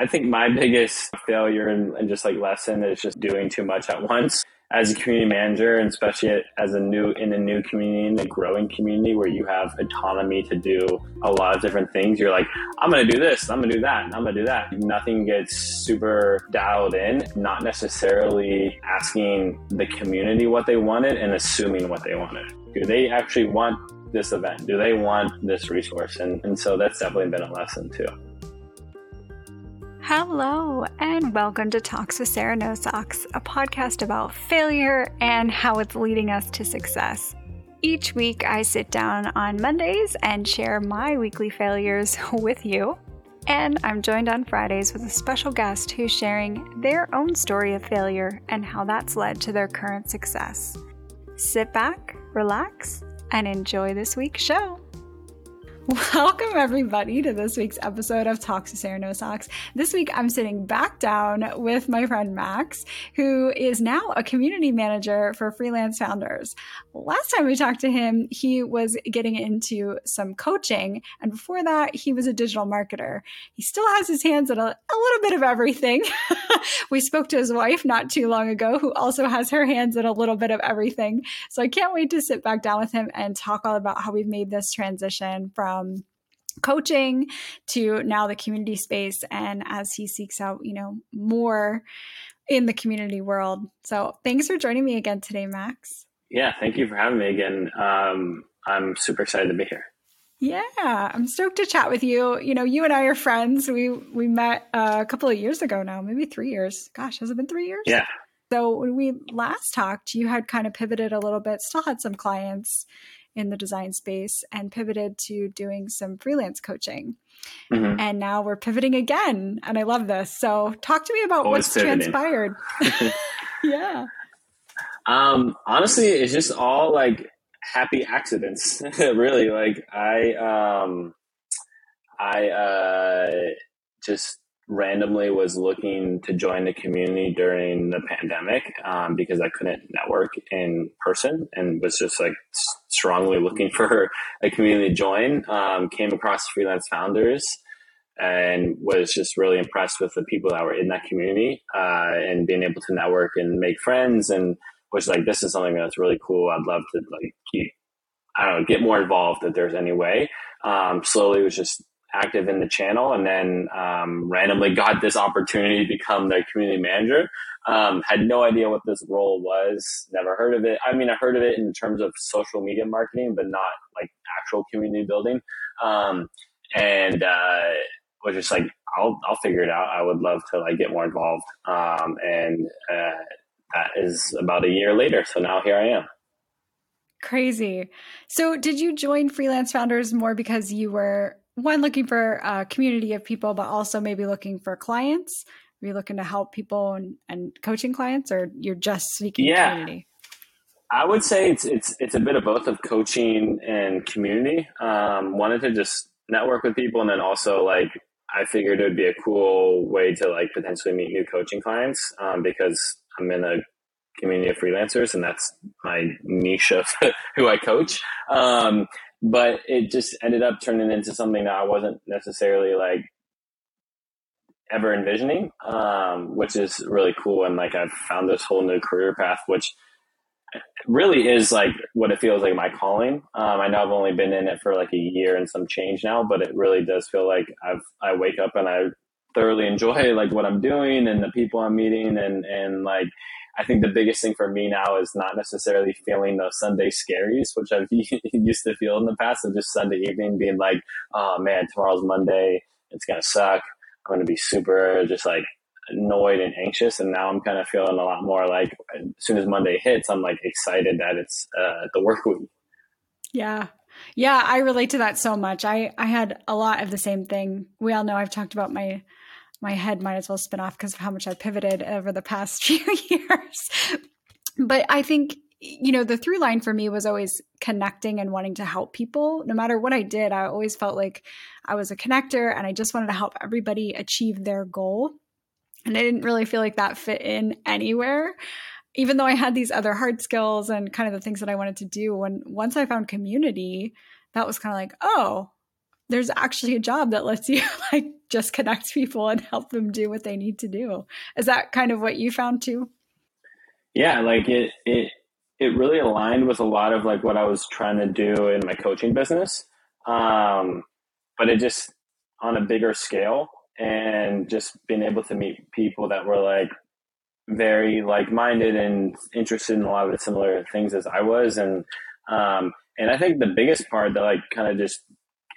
I think my biggest failure and, and just like lesson is just doing too much at once as a community manager and especially as a new in a new community in a growing community where you have autonomy to do a lot of different things. You're like i'm gonna do this i'm gonna do that i'm gonna do that. Nothing gets super dialed in not necessarily asking the community what they wanted and assuming what they wanted. Do they actually want this event? Do they want this resource? And, and so that's definitely been a lesson too Hello, and welcome to Talks with Sarah No Socks, a podcast about failure and how it's leading us to success. Each week, I sit down on Mondays and share my weekly failures with you. And I'm joined on Fridays with a special guest who's sharing their own story of failure and how that's led to their current success. Sit back, relax, and enjoy this week's show. Welcome, everybody, to this week's episode of Talks with Sarah No Socks. This week, I'm sitting back down with my friend Max, who is now a community manager for freelance founders. Last time we talked to him, he was getting into some coaching, and before that, he was a digital marketer. He still has his hands in a, a little bit of everything. we spoke to his wife not too long ago, who also has her hands in a little bit of everything. So I can't wait to sit back down with him and talk all about how we've made this transition from um, coaching to now the community space and as he seeks out you know more in the community world. So thanks for joining me again today max. Yeah thank you for having me again. Um, i'm super excited to be here. Yeah i'm stoked to chat with you. You know you and i are friends. We we met uh, a couple of years ago now maybe three years. Gosh has it been three years? Yeah. So when we last talked you had kind of pivoted a little bit still had some clients in the design space and pivoted to doing some freelance coaching. Mm-hmm. And now we're pivoting again. And I love this. So talk to me about Always what's pivoting. transpired. yeah. Um, honestly, it's just all like happy accidents, really. Like I, um, I, uh, just randomly was looking to join the community during the pandemic um, because I couldn't network in person and was just like strongly looking for a community to join. Um, came across freelance founders and was just really impressed with the people that were in that community uh, and being able to network and make friends and was like this is something that's really cool. I'd love to like keep I don't know get more involved if there's any way. Um, slowly was just active in the channel and then um, randomly got this opportunity to become the community manager. Um, had no idea what this role was, never heard of it. I mean, I heard of it in terms of social media marketing, but not like actual community building. Um, and uh, was just like, I'll, I'll figure it out. I would love to like get more involved. Um, and uh, that is about a year later. So now here I am. Crazy. So, did you join Freelance Founders more because you were one looking for a community of people, but also maybe looking for clients? Are you looking to help people and, and coaching clients, or you're just seeking yeah. community? I would say it's it's it's a bit of both of coaching and community. Um, wanted to just network with people, and then also like I figured it would be a cool way to like potentially meet new coaching clients um, because I'm in a community of freelancers, and that's my niche of who I coach. Um, but it just ended up turning into something that I wasn't necessarily like ever envisioning, um, which is really cool. And like I've found this whole new career path, which really is like what it feels like my calling. Um, I know I've only been in it for like a year and some change now, but it really does feel like I've I wake up and I thoroughly enjoy like what I'm doing and the people I'm meeting and and like I think the biggest thing for me now is not necessarily feeling those Sunday scaries, which I've used to feel in the past, of just Sunday evening being like, oh man, tomorrow's Monday. It's going to suck. I'm going to be super just like annoyed and anxious. And now I'm kind of feeling a lot more like as soon as Monday hits, I'm like excited that it's uh, the work week. Yeah. Yeah, I relate to that so much. I I had a lot of the same thing. We all know I've talked about my my head might as well spin off because of how much I pivoted over the past few years. But I think, you know, the through line for me was always connecting and wanting to help people. No matter what I did, I always felt like I was a connector and I just wanted to help everybody achieve their goal. And I didn't really feel like that fit in anywhere. Even though I had these other hard skills and kind of the things that I wanted to do, when once I found community, that was kind of like, oh, there's actually a job that lets you like just connect people and help them do what they need to do. Is that kind of what you found too? Yeah, like it it it really aligned with a lot of like what I was trying to do in my coaching business. Um, but it just on a bigger scale and just being able to meet people that were like very like minded and interested in a lot of the similar things as I was and um and I think the biggest part that like kind of just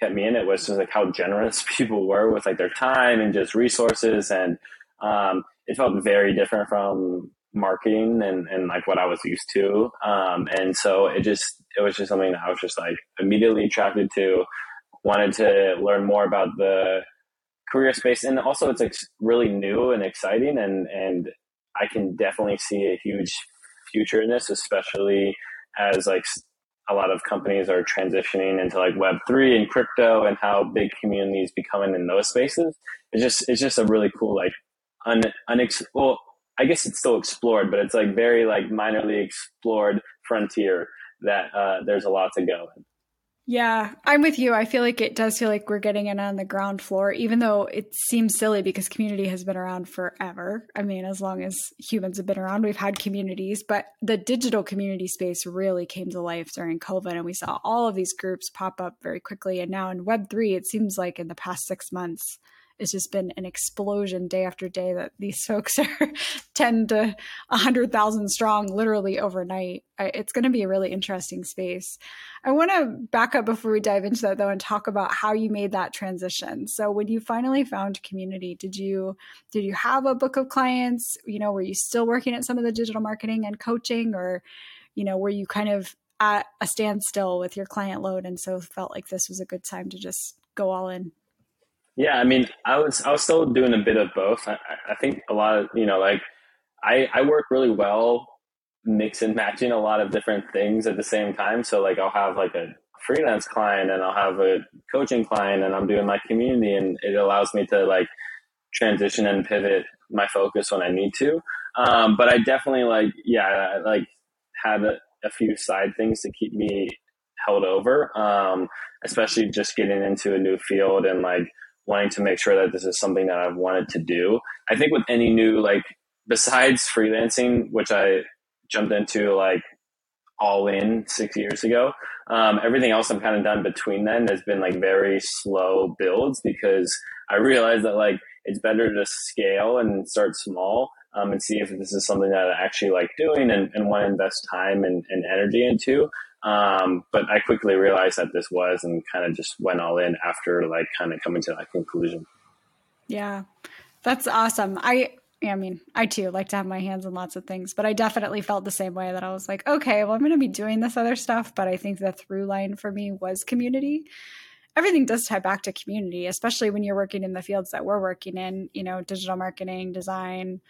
kept me in it was just like how generous people were with like their time and just resources and um it felt very different from marketing and, and like what I was used to. Um, and so it just, it was just something that I was just like immediately attracted to, wanted to learn more about the career space. And also it's like really new and exciting. And, and I can definitely see a huge future in this, especially as like a lot of companies are transitioning into like web three and crypto and how big communities becoming in those spaces. It's just, it's just a really cool, like un, unex, well, I guess it's still explored, but it's like very like minorly explored frontier that uh, there's a lot to go. Yeah, I'm with you. I feel like it does feel like we're getting in on the ground floor, even though it seems silly because community has been around forever. I mean, as long as humans have been around, we've had communities, but the digital community space really came to life during COVID, and we saw all of these groups pop up very quickly. And now in Web3, it seems like in the past six months, it's just been an explosion day after day that these folks are 10 to 100,000 strong literally overnight. It's going to be a really interesting space. I want to back up before we dive into that though and talk about how you made that transition. So when you finally found community, did you did you have a book of clients? You know, were you still working at some of the digital marketing and coaching or you know, were you kind of at a standstill with your client load and so felt like this was a good time to just go all in? Yeah, I mean, I was I was still doing a bit of both. I, I think a lot of you know, like I I work really well mix and matching a lot of different things at the same time. So like I'll have like a freelance client and I'll have a coaching client and I'm doing my community and it allows me to like transition and pivot my focus when I need to. Um, but I definitely like yeah, I, like had a, a few side things to keep me held over. Um, especially just getting into a new field and like wanting to make sure that this is something that I've wanted to do. I think with any new, like, besides freelancing, which I jumped into like all in six years ago, um, everything else I'm kind of done between then has been like very slow builds because I realized that like it's better to scale and start small um, and see if this is something that I actually like doing and, and want to invest time and, and energy into. Um, but I quickly realized that this was and kind of just went all in after like kind of coming to that conclusion. Yeah, that's awesome. I, I mean, I too like to have my hands in lots of things, but I definitely felt the same way that I was like, okay, well, I'm going to be doing this other stuff. But I think the through line for me was community. Everything does tie back to community, especially when you're working in the fields that we're working in, you know, digital marketing, design,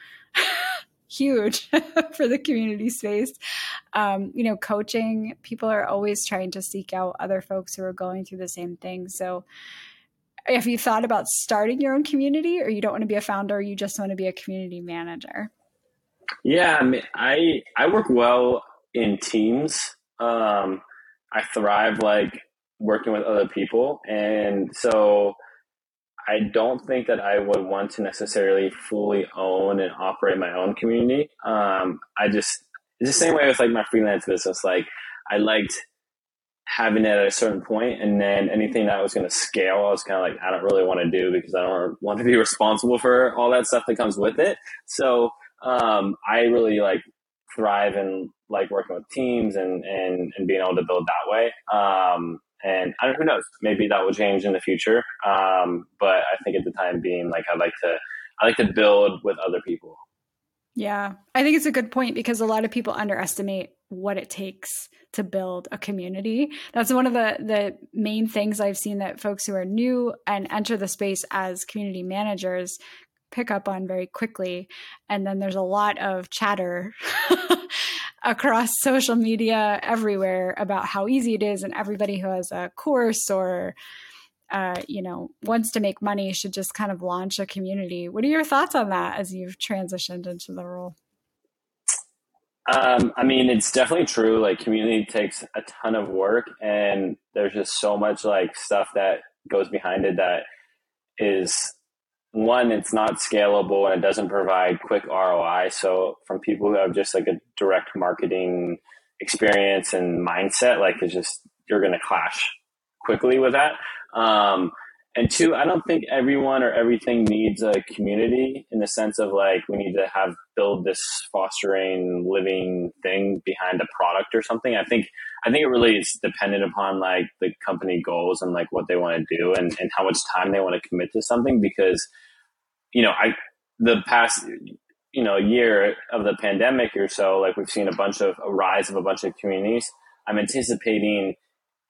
huge for the community space. Um, you know, coaching, people are always trying to seek out other folks who are going through the same thing. So, have you thought about starting your own community, or you don't want to be a founder, you just want to be a community manager? Yeah, I mean, I I work well in teams. Um, I thrive like working with other people, and so I don't think that I would want to necessarily fully own and operate my own community. Um, I just it's the same way with like my freelance business. Like I liked having it at a certain point, and then anything that was going to scale, I was kind of like, I don't really want to do because I don't want to be responsible for all that stuff that comes with it. So um, I really like thrive in like working with teams and and and being able to build that way. Um, and I don't who knows, maybe that will change in the future. Um, but I think at the time being, like I like to, I like to build with other people. Yeah, I think it's a good point because a lot of people underestimate what it takes to build a community. That's one of the the main things I've seen that folks who are new and enter the space as community managers pick up on very quickly. And then there's a lot of chatter across social media everywhere about how easy it is and everybody who has a course or uh, you know wants to make money should just kind of launch a community. What are your thoughts on that as you've transitioned into the role? Um, i mean it's definitely true like community takes a ton of work and there's just so much like stuff that goes behind it that is one, it's not scalable and it doesn't provide quick ROI. So from people who have just like a direct marketing experience and mindset, like it's just you're going to clash quickly with that. Um, and two, I don't think everyone or everything needs a community in the sense of like we need to have build this fostering living thing behind a product or something. I think I think it really is dependent upon like the company goals and like what they want to do and, and how much time they want to commit to something because you know, I the past you know year of the pandemic or so, like we've seen a bunch of a rise of a bunch of communities. I'm anticipating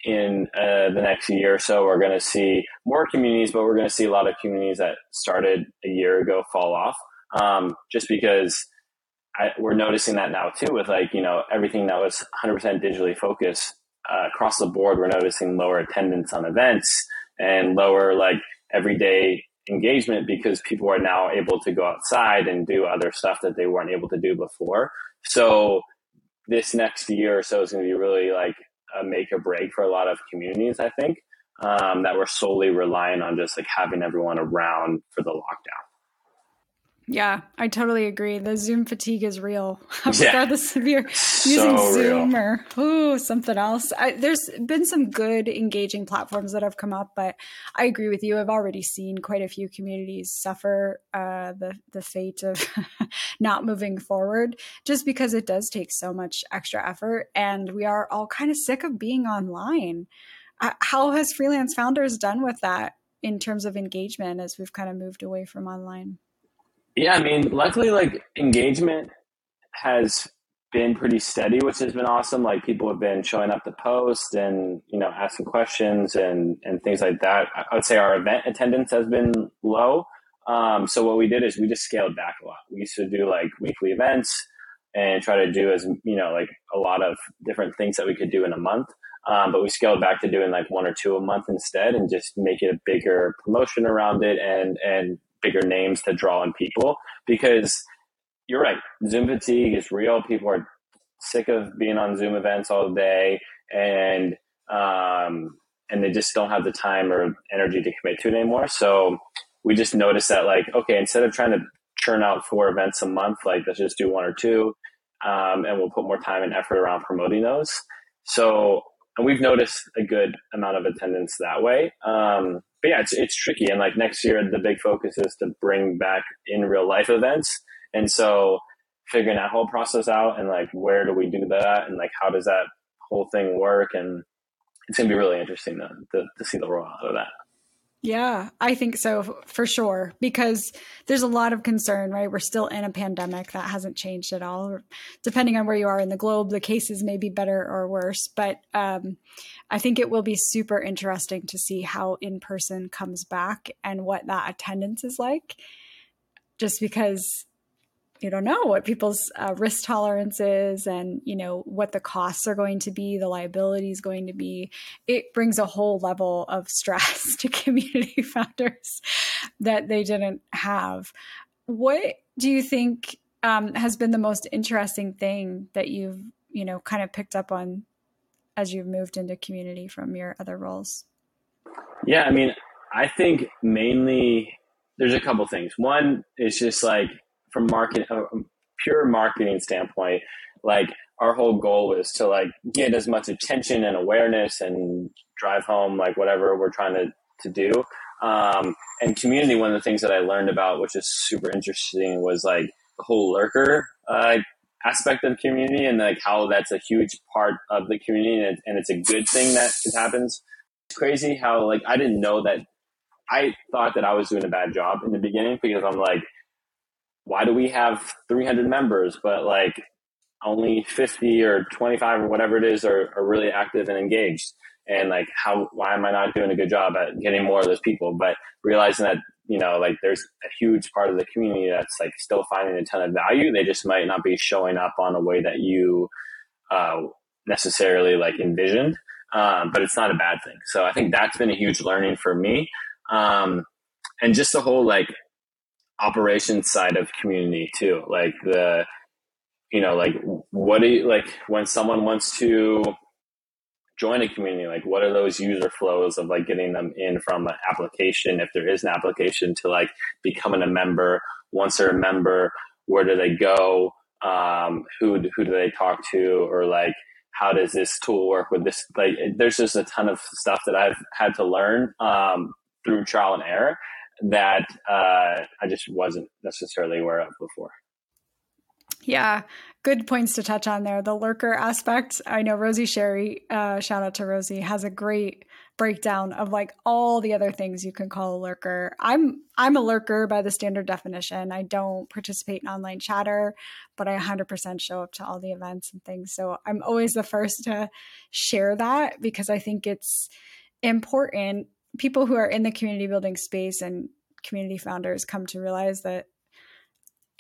in uh, the next year or so, we're going to see more communities, but we're going to see a lot of communities that started a year ago fall off. Um, just because I, we're noticing that now too, with like, you know, everything that was 100% digitally focused uh, across the board, we're noticing lower attendance on events and lower like everyday engagement because people are now able to go outside and do other stuff that they weren't able to do before. So this next year or so is going to be really like a make or break for a lot of communities, I think, um, that were solely relying on just like having everyone around for the lockdown. Yeah, I totally agree. The Zoom fatigue is real, regardless yeah. if you're using so Zoom real. or ooh, something else. I, there's been some good engaging platforms that have come up, but I agree with you. I've already seen quite a few communities suffer uh, the the fate of not moving forward, just because it does take so much extra effort, and we are all kind of sick of being online. Uh, how has freelance founders done with that in terms of engagement as we've kind of moved away from online? Yeah, I mean, luckily, like engagement has been pretty steady, which has been awesome. Like people have been showing up to post and you know asking questions and and things like that. I would say our event attendance has been low. Um, so what we did is we just scaled back a lot. We used to do like weekly events and try to do as you know like a lot of different things that we could do in a month. Um, but we scaled back to doing like one or two a month instead, and just make it a bigger promotion around it and and bigger names to draw in people because you're right. Zoom fatigue is real. People are sick of being on Zoom events all day and, um, and they just don't have the time or energy to commit to it anymore. So we just noticed that like, okay, instead of trying to churn out four events a month, like let's just do one or two. Um, and we'll put more time and effort around promoting those. So, and we've noticed a good amount of attendance that way. Um, but yeah, it's it's tricky. And like next year, the big focus is to bring back in real life events. And so figuring that whole process out and like where do we do that and like how does that whole thing work and it's gonna be really interesting to to, to see the rollout of that. Yeah, I think so for sure because there's a lot of concern, right? We're still in a pandemic that hasn't changed at all. Depending on where you are in the globe, the cases may be better or worse, but um, I think it will be super interesting to see how in person comes back and what that attendance is like. Just because you don't know what people's uh, risk tolerance is and you know what the costs are going to be the liability is going to be it brings a whole level of stress to community founders that they didn't have what do you think um, has been the most interesting thing that you've you know kind of picked up on as you've moved into community from your other roles yeah i mean i think mainly there's a couple things one is just like from market, a pure marketing standpoint, like our whole goal was to like get as much attention and awareness and drive home like whatever we're trying to, to do. Um, and community, one of the things that I learned about, which is super interesting, was like the whole lurker uh, aspect of community and like how that's a huge part of the community and, and it's a good thing that it happens. It's crazy how like I didn't know that I thought that I was doing a bad job in the beginning because I'm like, why do we have 300 members, but like only 50 or 25 or whatever it is are, are really active and engaged? And like, how, why am I not doing a good job at getting more of those people? But realizing that, you know, like there's a huge part of the community that's like still finding a ton of value. They just might not be showing up on a way that you, uh, necessarily like envisioned. Um, but it's not a bad thing. So I think that's been a huge learning for me. Um, and just the whole like operations side of community too. Like the, you know, like what do you like when someone wants to join a community? Like what are those user flows of like getting them in from an application? If there is an application to like becoming a member once they're a member where do they go? Um, who who do they talk to? Or like how does this tool work with this like there's just a ton of stuff that i've had to learn um, through trial and error that uh, i just wasn't necessarily aware of before. Yeah, good points to touch on there. The lurker aspect. I know Rosie Sherry, uh, shout out to Rosie, has a great breakdown of like all the other things you can call a lurker. I'm I'm a lurker by the standard definition. I don't participate in online chatter, but I 100% show up to all the events and things. So I'm always the first to share that because I think it's important. People who are in the community building space and community founders come to realize that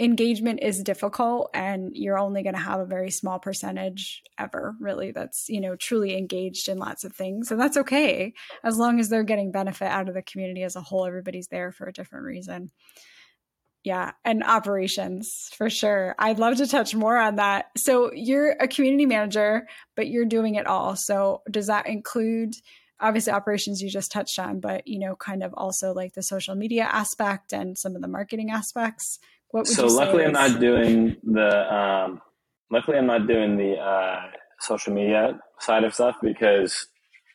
engagement is difficult and you're only going to have a very small percentage ever really that's you know truly engaged in lots of things and that's okay as long as they're getting benefit out of the community as a whole everybody's there for a different reason. Yeah and operations for sure. I'd love to touch more on that. So you're a community manager but you're doing it all so does that include obviously operations you just touched on but you know kind of also like the social media aspect and some of the marketing aspects what so luckily, I'm not doing the. Um, luckily, I'm not doing the uh, social media side of stuff because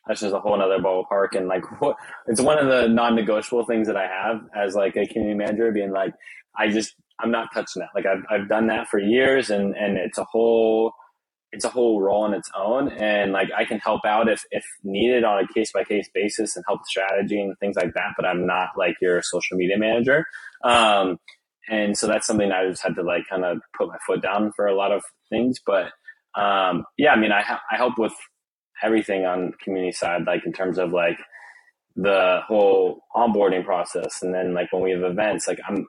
that's just a whole other ballpark. And like, what, it's one of the non-negotiable things that I have as like a community manager, being like, I just I'm not touching that. Like I've I've done that for years, and and it's a whole it's a whole role on its own and like i can help out if if needed on a case by case basis and help strategy and things like that but i'm not like your social media manager um, and so that's something I just had to like kind of put my foot down for a lot of things. But um, yeah, I mean, I ha- I help with everything on community side, like in terms of like the whole onboarding process, and then like when we have events, like I'm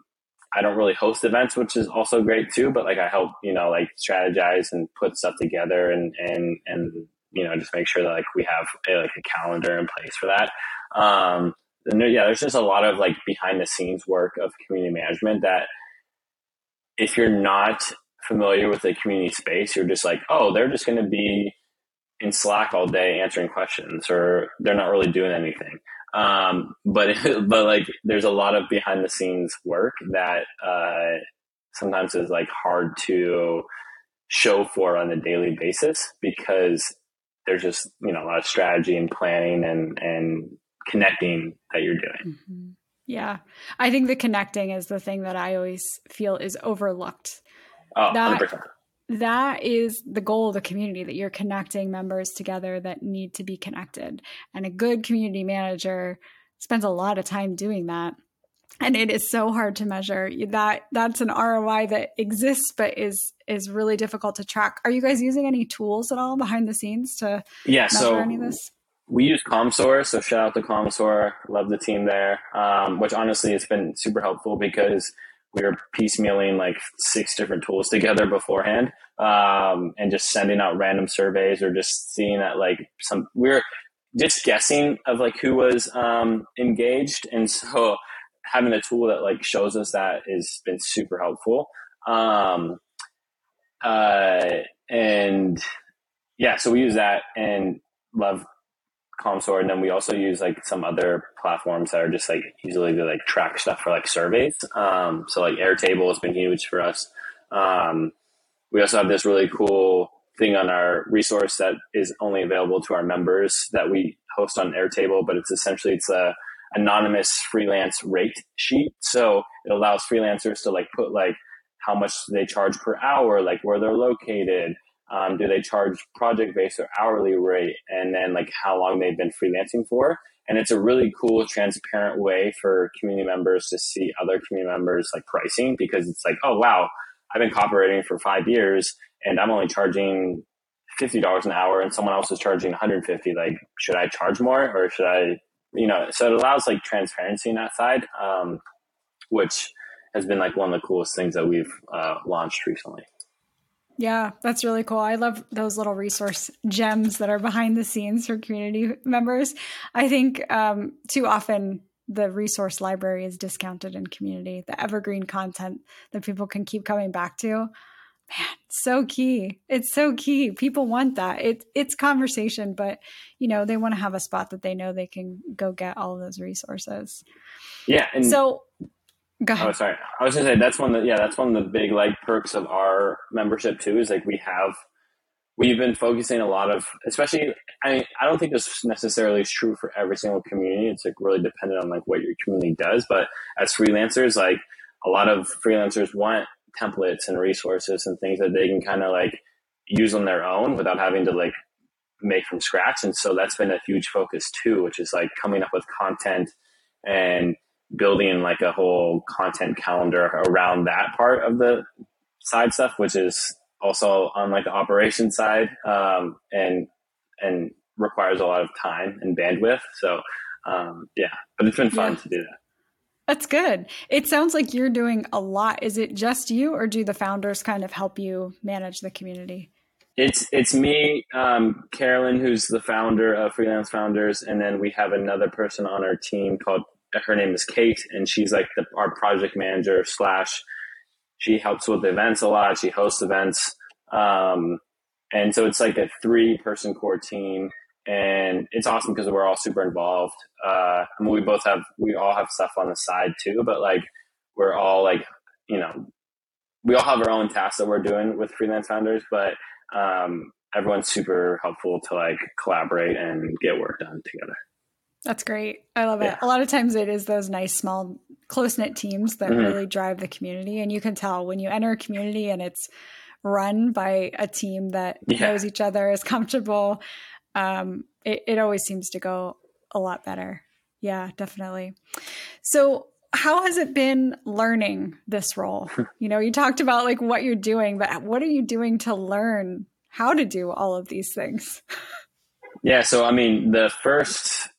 I don't really host events, which is also great too. But like I help you know like strategize and put stuff together, and and and you know just make sure that like we have a, like a calendar in place for that. Um, and there, yeah, there's just a lot of like behind the scenes work of community management that if you're not familiar with the community space, you're just like, oh, they're just going to be in Slack all day answering questions, or they're not really doing anything. Um, but but like, there's a lot of behind the scenes work that uh, sometimes is like hard to show for on a daily basis because there's just you know a lot of strategy and planning and and connecting that you're doing. Mm-hmm. Yeah. I think the connecting is the thing that I always feel is overlooked. Oh, that, 100%. that is the goal of the community that you're connecting members together that need to be connected. And a good community manager spends a lot of time doing that. And it is so hard to measure. That that's an ROI that exists but is is really difficult to track. Are you guys using any tools at all behind the scenes to yeah, measure so any of this? We use Commsor, so shout out to Commsor. Love the team there. Um, which honestly has been super helpful because we were piecemealing like six different tools together beforehand, um, and just sending out random surveys or just seeing that like some we are just guessing of like who was um, engaged, and so having a tool that like shows us that has been super helpful. Um, uh, and yeah, so we use that and love Commsor, and then we also use like some other platforms that are just like easily to like track stuff for like surveys. Um, so like Airtable has been huge for us. Um, we also have this really cool thing on our resource that is only available to our members that we host on Airtable, but it's essentially it's a anonymous freelance rate sheet. So it allows freelancers to like put like how much they charge per hour, like where they're located, um, do they charge project based or hourly rate? And then like how long they've been freelancing for. And it's a really cool, transparent way for community members to see other community members like pricing because it's like, oh, wow, I've been cooperating for five years and I'm only charging $50 an hour and someone else is charging 150. Like, should I charge more or should I, you know, so it allows like transparency in that side, um, which has been like one of the coolest things that we've uh, launched recently. Yeah, that's really cool. I love those little resource gems that are behind the scenes for community members. I think um, too often the resource library is discounted in community, the evergreen content that people can keep coming back to. Man, so key. It's so key. People want that. It, it's conversation, but you know, they want to have a spot that they know they can go get all of those resources. Yeah. And so go oh, ahead. Oh, sorry. I was gonna say that's one of the, yeah, that's one of the big like perks of our membership too, is like we have, we've been focusing a lot of, especially, I mean, I don't think this necessarily is true for every single community. It's like really dependent on like what your community does. But as freelancers, like a lot of freelancers want templates and resources and things that they can kind of like use on their own without having to like make from scratch. And so that's been a huge focus too, which is like coming up with content and building like a whole content calendar around that part of the side stuff, which is also on like the operation side, um, and, and requires a lot of time and bandwidth. So, um, yeah, but it's been fun yeah. to do that. That's good. It sounds like you're doing a lot. Is it just you, or do the founders kind of help you manage the community? It's it's me, um, Carolyn, who's the founder of Freelance Founders, and then we have another person on our team called her name is Kate, and she's like the, our project manager slash. She helps with events a lot. She hosts events, um, and so it's like a three person core team and it's awesome because we're all super involved. Uh, I mean, we both have, we all have stuff on the side too, but like we're all like, you know, we all have our own tasks that we're doing with freelance founders, but um, everyone's super helpful to like collaborate and get work done together. That's great. I love yeah. it. A lot of times it is those nice, small, close knit teams that mm-hmm. really drive the community. And you can tell when you enter a community and it's run by a team that yeah. knows each other, is comfortable, um, it, it always seems to go a lot better. Yeah, definitely. So, how has it been learning this role? you know, you talked about like what you're doing, but what are you doing to learn how to do all of these things? yeah, so I mean, the first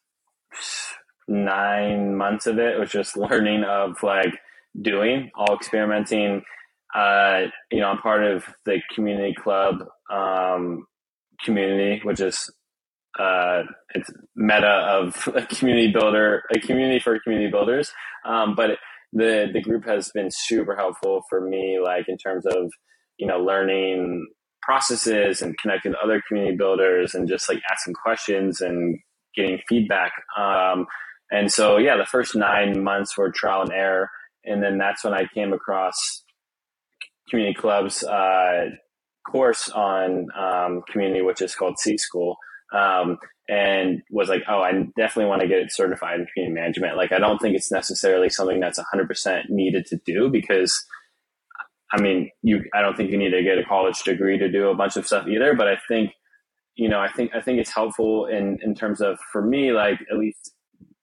nine months of it was just learning of like doing, all experimenting. Uh, you know, I'm part of the community club um, community, which is uh, it's meta of a community builder, a community for community builders. Um, but the the group has been super helpful for me, like in terms of you know learning processes and connecting to other community builders and just like asking questions and getting feedback. Um, and so yeah, the first nine months were trial and error, and then that's when I came across community clubs uh, course on um, community, which is called C School um, and was like, oh, I definitely want to get it certified in community management. Like, I don't think it's necessarily something that's 100% needed to do because, I mean, you, I don't think you need to get a college degree to do a bunch of stuff either. But I think, you know, I think, I think it's helpful in, in terms of, for me, like, at least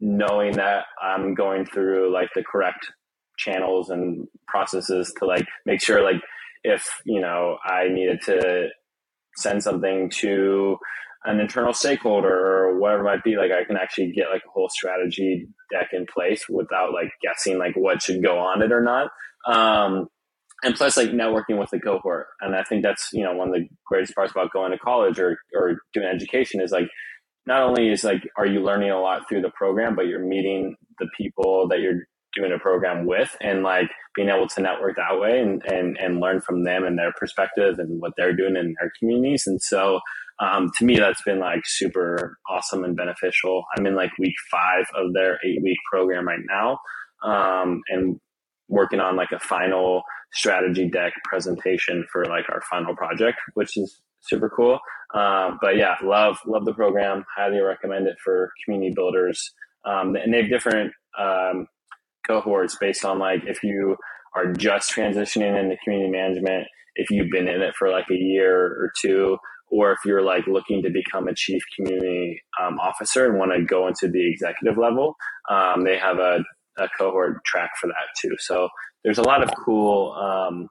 knowing that I'm going through like the correct channels and processes to like make sure, like, if, you know, I needed to send something to, an internal stakeholder or whatever it might be, like I can actually get like a whole strategy deck in place without like guessing like what should go on it or not. Um, and plus like networking with the cohort. And I think that's, you know, one of the greatest parts about going to college or, or doing education is like, not only is like, are you learning a lot through the program, but you're meeting the people that you're doing a program with and like being able to network that way and, and, and learn from them and their perspective and what they're doing in their communities. And so, um, to me, that's been like super awesome and beneficial. I'm in like week five of their eight week program right now, um, and working on like a final strategy deck presentation for like our final project, which is super cool. Um, but yeah, love love the program. Highly recommend it for community builders. Um, and they have different um, cohorts based on like if you are just transitioning into community management, if you've been in it for like a year or two, or if you're like looking to become a chief community um, officer and want to go into the executive level, um, they have a, a, cohort track for that too. So there's a lot of cool um,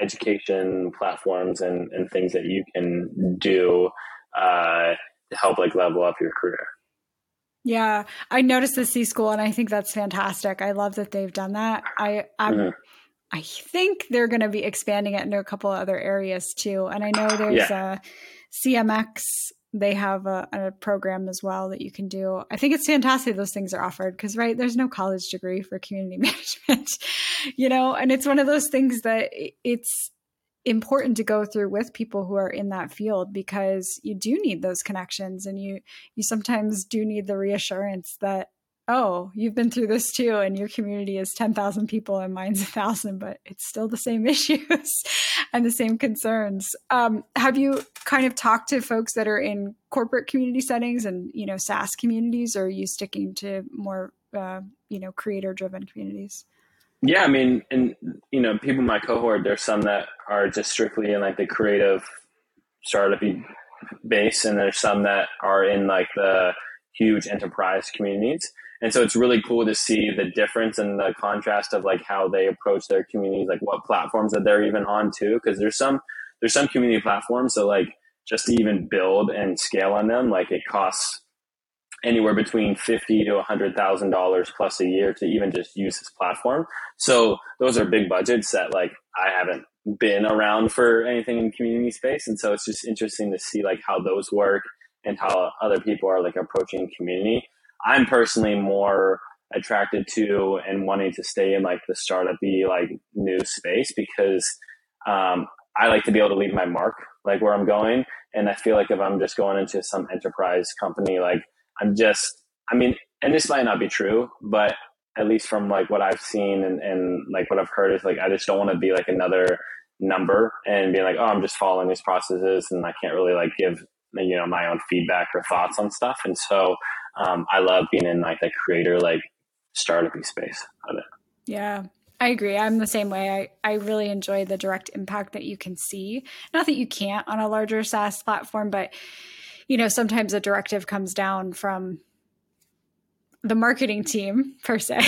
education platforms and, and things that you can do uh, to help like level up your career. Yeah, I noticed the C school and I think that's fantastic. I love that they've done that. I I'm mm-hmm. I think they're going to be expanding it into a couple other areas too. And I know there's yeah. a CMX. They have a, a, program as well that you can do. I think it's fantastic those things are offered because, right, there's no college degree for community management, you know, and it's one of those things that it's important to go through with people who are in that field because you do need those connections and you you sometimes do need the reassurance that oh, you've been through this too, and your community is 10,000 people and mine's a thousand, but it's still the same issues and the same concerns. Um, have you kind of talked to folks that are in corporate community settings and, you know, SaaS communities, or are you sticking to more, uh, you know, creator driven communities? Yeah, I mean, and, you know, people in my cohort, there's some that are just strictly in like the creative startup base, and there's some that are in like the huge enterprise communities and so it's really cool to see the difference and the contrast of like how they approach their communities like what platforms that they're even on too because there's some there's some community platforms so like just to even build and scale on them like it costs anywhere between fifty to a hundred thousand dollars plus a year to even just use this platform. So those are big budgets that like i haven't been around for anything in community space and so it's just interesting to see like how those work and how other people are like approaching community I'm personally more attracted to and wanting to stay in like the startup like new space because um, I like to be able to leave my mark like where I'm going. And I feel like if I'm just going into some enterprise company, like I'm just, I mean, and this might not be true, but at least from like what I've seen and, and like what I've heard is like, I just don't want to be like another number and being like, oh, I'm just following these processes and I can't really like give, you know, my own feedback or thoughts on stuff. And so um, I love being in like the creator like startup space of it. Yeah. I agree. I'm the same way. I, I really enjoy the direct impact that you can see. Not that you can't on a larger SaaS platform, but you know, sometimes a directive comes down from the marketing team per se.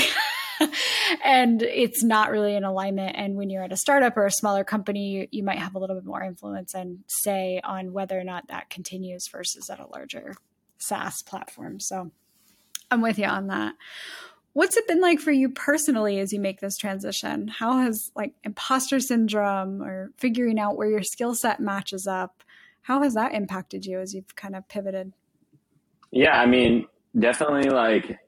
and it's not really in alignment. And when you're at a startup or a smaller company, you, you might have a little bit more influence and say on whether or not that continues versus at a larger SaaS platform. So I'm with you on that. What's it been like for you personally as you make this transition? How has like imposter syndrome or figuring out where your skill set matches up, how has that impacted you as you've kind of pivoted? Yeah, I mean, definitely like,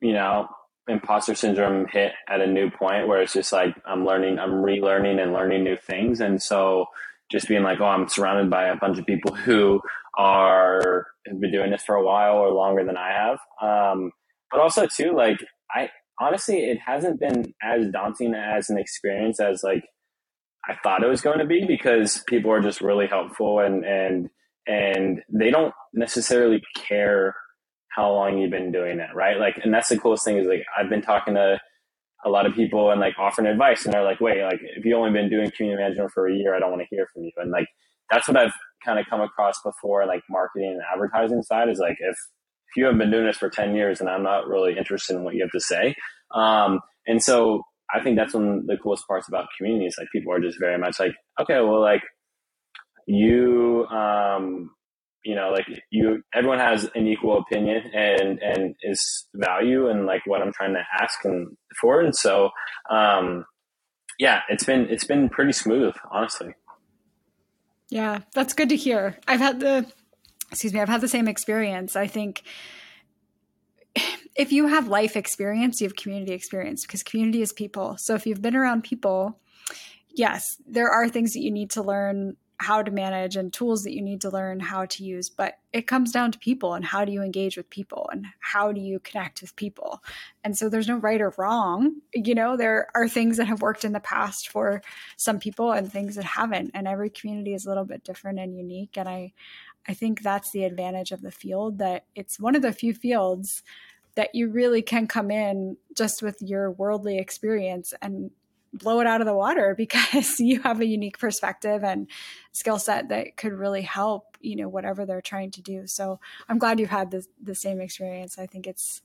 you know, imposter syndrome hit at a new point where it's just like I'm learning, I'm relearning and learning new things. And so just being like, oh, I'm surrounded by a bunch of people who are have been doing this for a while or longer than I have. Um, but also too, like I honestly, it hasn't been as daunting as an experience as like I thought it was going to be because people are just really helpful and and and they don't necessarily care how long you've been doing it, right? Like, and that's the coolest thing is like I've been talking to a lot of people and like offering advice, and they're like, "Wait, like if you've only been doing community management for a year, I don't want to hear from you." And like that's what I've kind of come across before, like marketing and advertising side is like if if you have been doing this for 10 years and I'm not really interested in what you have to say. Um, and so I think that's one of the coolest parts about communities. Like people are just very much like, okay, well, like you, um, you know, like you, everyone has an equal opinion and, and is value and like what I'm trying to ask and for. And so, um, yeah, it's been, it's been pretty smooth, honestly. Yeah, that's good to hear. I've had the excuse me, I've had the same experience. I think if you have life experience, you have community experience because community is people. So if you've been around people, yes, there are things that you need to learn how to manage and tools that you need to learn how to use but it comes down to people and how do you engage with people and how do you connect with people? And so there's no right or wrong. You know there are things that have worked in the past for some people and things that haven't and every community is a little bit different and unique and i i think that's the advantage of the field that it's one of the few fields that you really can come in just with your worldly experience and blow it out of the water because you have a unique perspective and skill set that could really help you know whatever they're trying to do. So i'm glad you've had the, the same experience. I think it's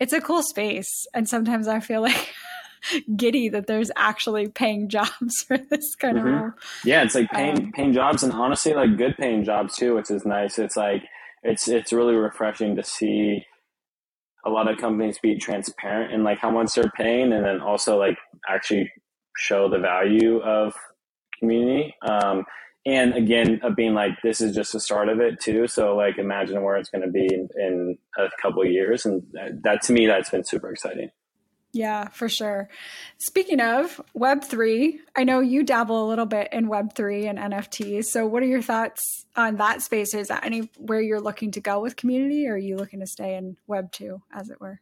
it's a cool space. And sometimes i feel like giddy that there's actually paying jobs for this kind mm-hmm. of role. Yeah it's like paying um, paying jobs and honestly like good paying jobs too which is nice. It's like it's it's really refreshing to see a lot of companies be transparent in like how much they're paying and then also like actually show the value of community. Um, and again, of being like, this is just the start of it too. So like, imagine where it's going to be in, in, a couple years. And that, that to me, that's been super exciting. Yeah, for sure. Speaking of Web3, I know you dabble a little bit in Web3 and NFTs. So, what are your thoughts on that space? Is that anywhere you're looking to go with community, or are you looking to stay in Web2, as it were?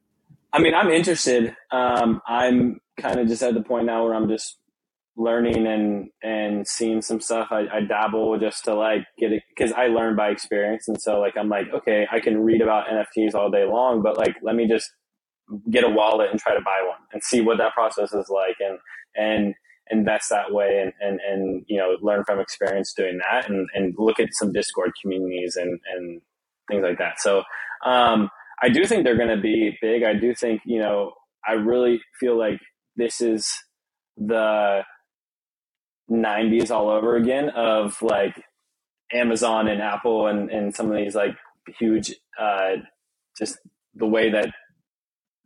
I mean, I'm interested. Um, I'm kind of just at the point now where I'm just learning and and seeing some stuff. I, I dabble just to like get it because I learn by experience, and so like I'm like, okay, I can read about NFTs all day long, but like let me just get a wallet and try to buy one and see what that process is like, and and invest that way and, and, and you know learn from experience doing that and, and look at some discord communities and, and things like that. So um, i do think they're going to be big. I do think you know i really feel like this is the 90s all over again of like Amazon and Apple and, and some of these like huge, uh, just the way that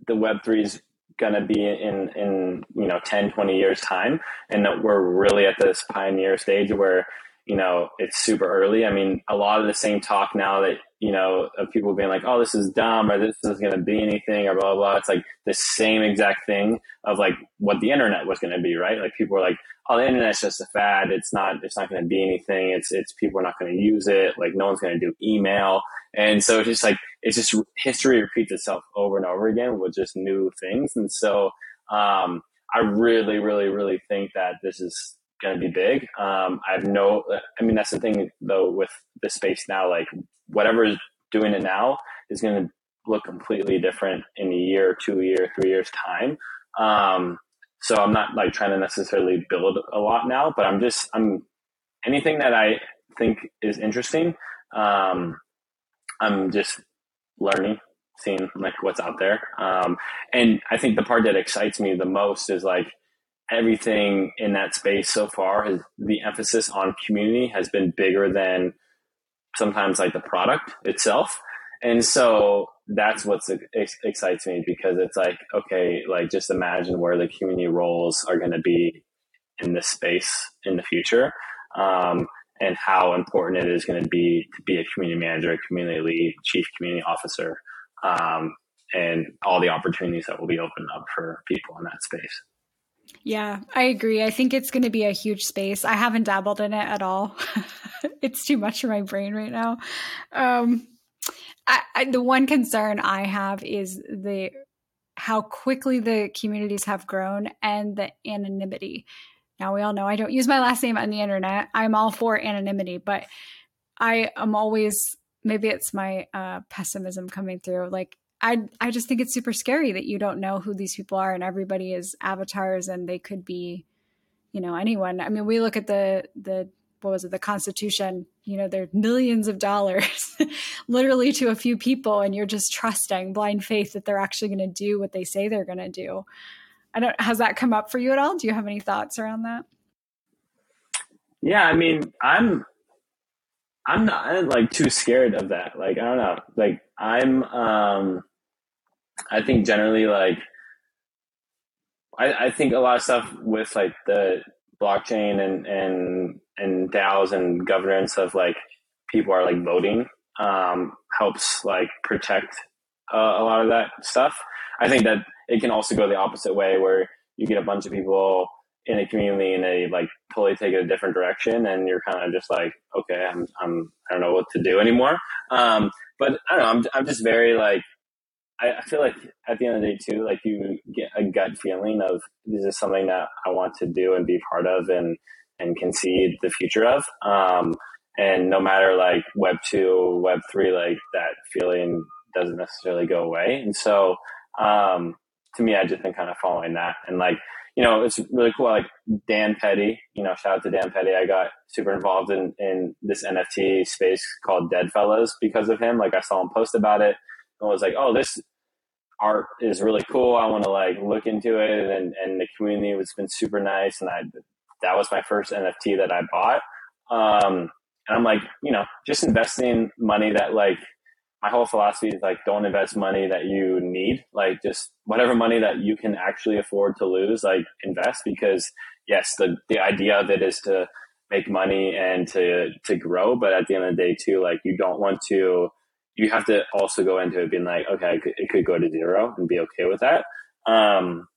the Web3 is going to be in, in, you know, 10, 20 years time. And that we're really at this pioneer stage where, you know, it's super early. I mean, a lot of the same talk now that, you know, of people being like, oh, this is dumb or this isn't going to be anything or blah, blah, blah. It's like the same exact thing of like what the internet was going to be, right? Like people are like, oh, the internet's just a fad. It's not, it's not going to be anything. It's, it's people are not going to use it. Like no one's going to do email. And so it's just like, it's just history repeats itself over and over again with just new things. And so, um, I really, really, really think that this is going to be big. Um, I have no, I mean, that's the thing though with the space now, like whatever is doing it now is going to look completely different in a year, two year, three years time. Um, so I'm not like trying to necessarily build a lot now, but I'm just I'm anything that I think is interesting. Um, I'm just learning, seeing like what's out there. Um, and I think the part that excites me the most is like everything in that space so far has the emphasis on community has been bigger than sometimes like the product itself. And so that's what ex- excites me because it's like, okay, like just imagine where the community roles are going to be in this space in the future. Um, and how important it is going to be to be a community manager, a community lead, chief community officer, um, and all the opportunities that will be opened up for people in that space. Yeah, I agree. I think it's going to be a huge space. I haven't dabbled in it at all. it's too much for my brain right now. Um, I, I, the one concern I have is the how quickly the communities have grown and the anonymity. Now we all know I don't use my last name on the internet. I'm all for anonymity, but I am always maybe it's my uh, pessimism coming through. Like I I just think it's super scary that you don't know who these people are and everybody is avatars and they could be, you know, anyone. I mean, we look at the the what was it the constitution you know they're millions of dollars literally to a few people and you're just trusting blind faith that they're actually going to do what they say they're going to do i don't has that come up for you at all? Do you have any thoughts around that? Yeah i mean i'm i'm not like too scared of that. Like i don't know. Like i'm um i think generally like I, I think a lot of stuff with like the blockchain and and and DAOs and governance of like people are like voting um, helps like protect uh, a lot of that stuff. I think that it can also go the opposite way where you get a bunch of people in a community and they like totally take it a different direction and you're kind of just like, okay, I'm, I'm, I don't know what to do anymore. Um, but I don't know. I'm, I'm just very like, I, I feel like at the end of the day too, like you get a gut feeling of this is something that I want to do and be part of and, and can see the future of. Um, and no matter like web two, web three, like that feeling doesn't necessarily go away. And so, um, to me, I just been kind of following that and like, you know, it's really cool. Like Dan Petty, you know, shout out to Dan Petty. I got super involved in, in this NFT space called Deadfellaz because of him. Like I saw him post about it and was like, oh, this art is really cool. I want to like look into it. And, and the community has been super nice. And I, that was my first NFT that I bought. Um, and I'm like, you know, just investing money that like my whole philosophy is like, don't invest money that you need. Like just whatever money that you can actually afford to lose, like invest because yes, the, the idea of it is to make money and to, to grow. But at the end of the day too, like you don't want to, you have to also go into it being like, okay, it could, go to zero and be okay with that. Um,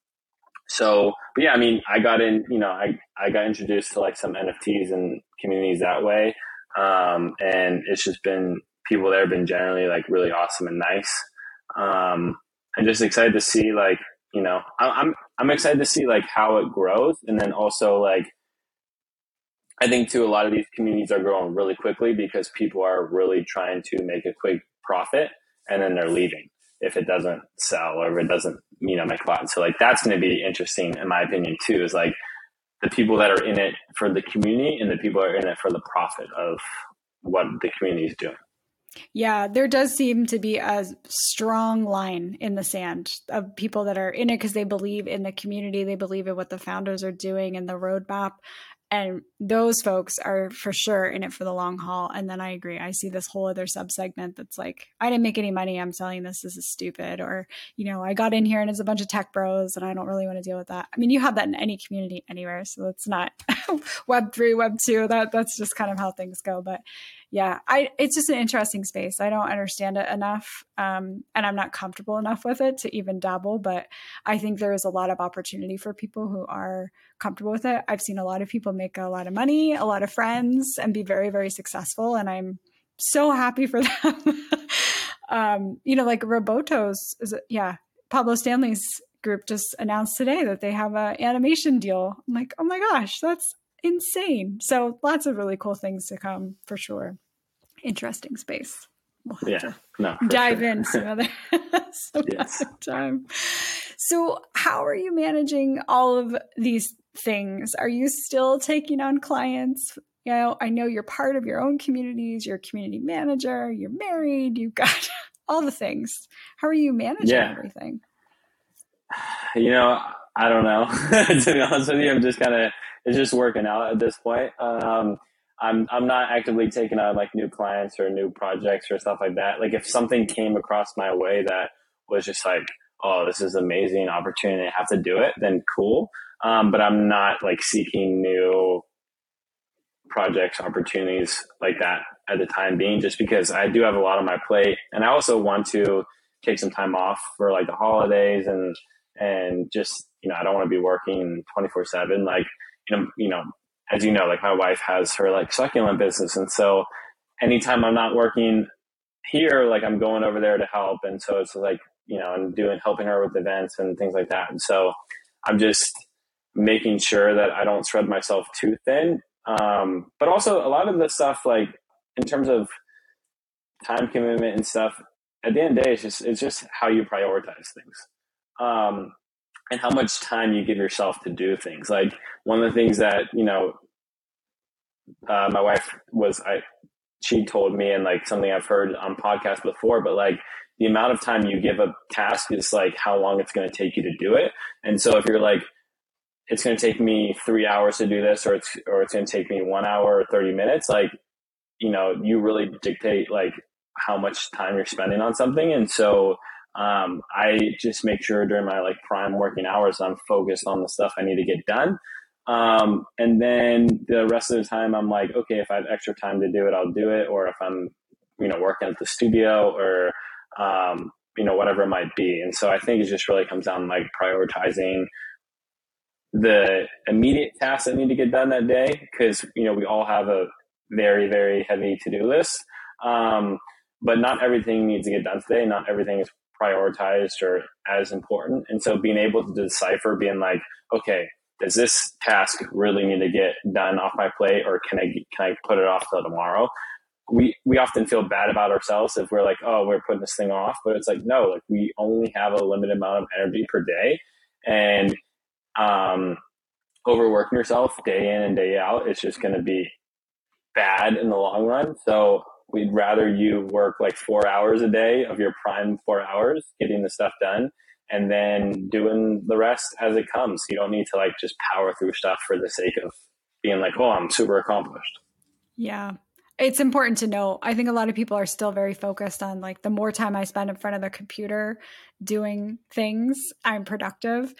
so, but yeah, I mean, I got in, you know, I, I got introduced to like some NFTs and communities that way. Um, and it's just been people there have been generally like really awesome and nice. Um, I'm just excited to see like, you know, I'm, I'm excited to see like how it grows. And then also like, I think too, a lot of these communities are growing really quickly because people are really trying to make a quick profit and then they're leaving if it doesn't sell or if it doesn't, you know, make a lot. So like that's going to be interesting in my opinion too, is like the people that are in it for the community and the people are in it for the profit of what the community is doing. Yeah, there does seem to be a strong line in the sand of people that are in it because they believe in the community, they believe in what the founders are doing and the roadmap, and those folks are for sure in it for the long haul and then i agree i see this whole other subsegment that's like i didn't make any money i'm selling this this is stupid or you know i got in here and it's a bunch of tech bros and i don't really want to deal with that. I mean you have that in any community anywhere so it's not web 3 web 2 that that's just kind of how things go but yeah, I it's just an interesting space. I don't understand it enough, um, and I'm not comfortable enough with it to even dabble. But I think there is a lot of opportunity for people who are comfortable with it. I've seen a lot of people make a lot of money, a lot of friends, and be very very successful, and I'm so happy for them. um, you know, like Robotos is it, yeah, Pablo Stanley's group just announced today that they have an animation deal. I'm like, oh my gosh, that's insane. So lots of really cool things to come for sure. Interesting space. We'll yeah, no, dive sure. in some other, some yes. other time. So, how are you managing all of these things? Are you still taking on clients? You know, I know you're part of your own communities. You're a community manager. You're married. You've got all the things. How are you managing yeah. everything? You know, I don't know. to be honest with you, I'm just kind of it's just working out at this point. Um, I'm I'm not actively taking on like new clients or new projects or stuff like that. Like if something came across my way that was just like, oh, this is amazing opportunity, I have to do it, then cool. Um, but I'm not like seeking new projects, opportunities like that at the time being, just because I do have a lot on my plate, and I also want to take some time off for like the holidays and and just you know I don't want to be working twenty four seven like you know, as you know, like my wife has her like succulent business. And so anytime I'm not working here, like I'm going over there to help. And so it's like, you know, I'm doing, helping her with events and things like that. And so I'm just making sure that I don't spread myself too thin. Um, but also a lot of the stuff, like in terms of time commitment and stuff, at the end of the day, it's just, it's just how you prioritize things. Um, and how much time you give yourself to do things. Like one of the things that you know, uh, my wife was I she told me and like something I've heard on podcasts before, but like the amount of time you give a task is like how long it's going to take you to do it. And so if you're like, it's going to take me three hours to do this, or it's or it's going to take me one hour or thirty minutes, like you know, you really dictate like how much time you're spending on something, and so um, I just make sure during my like prime working hours, I'm focused on the stuff I need to get done. Um, and then the rest of the time, I'm like, okay, if I have extra time to do it, I'll do it. Or if I'm, you know, working at the studio or, um, you know, whatever it might be. And so I think it just really comes down to like prioritizing the immediate tasks that need to get done that day. Cause, you know, we all have a very, very heavy to do list. Um, but not everything needs to get done today. Not everything is prioritized or as important. And so being able to decipher, being like, okay, does this task really need to get done off my plate or can I, can I put it off till tomorrow? We, we often feel bad about ourselves if we're like, oh, we're putting this thing off, but it's like, no, like we only have a limited amount of energy per day and, um, overworking yourself day in and day out is just going to be bad in the long run. So we'd rather you work like four hours a day of your prime four hours getting the stuff done and then doing the rest as it comes. You don't need to like just power through stuff for the sake of being like, oh, I'm super accomplished. Yeah. It's important to know. I think a lot of people are still very focused on like the more time I spend in front of the computer doing things, I'm productive.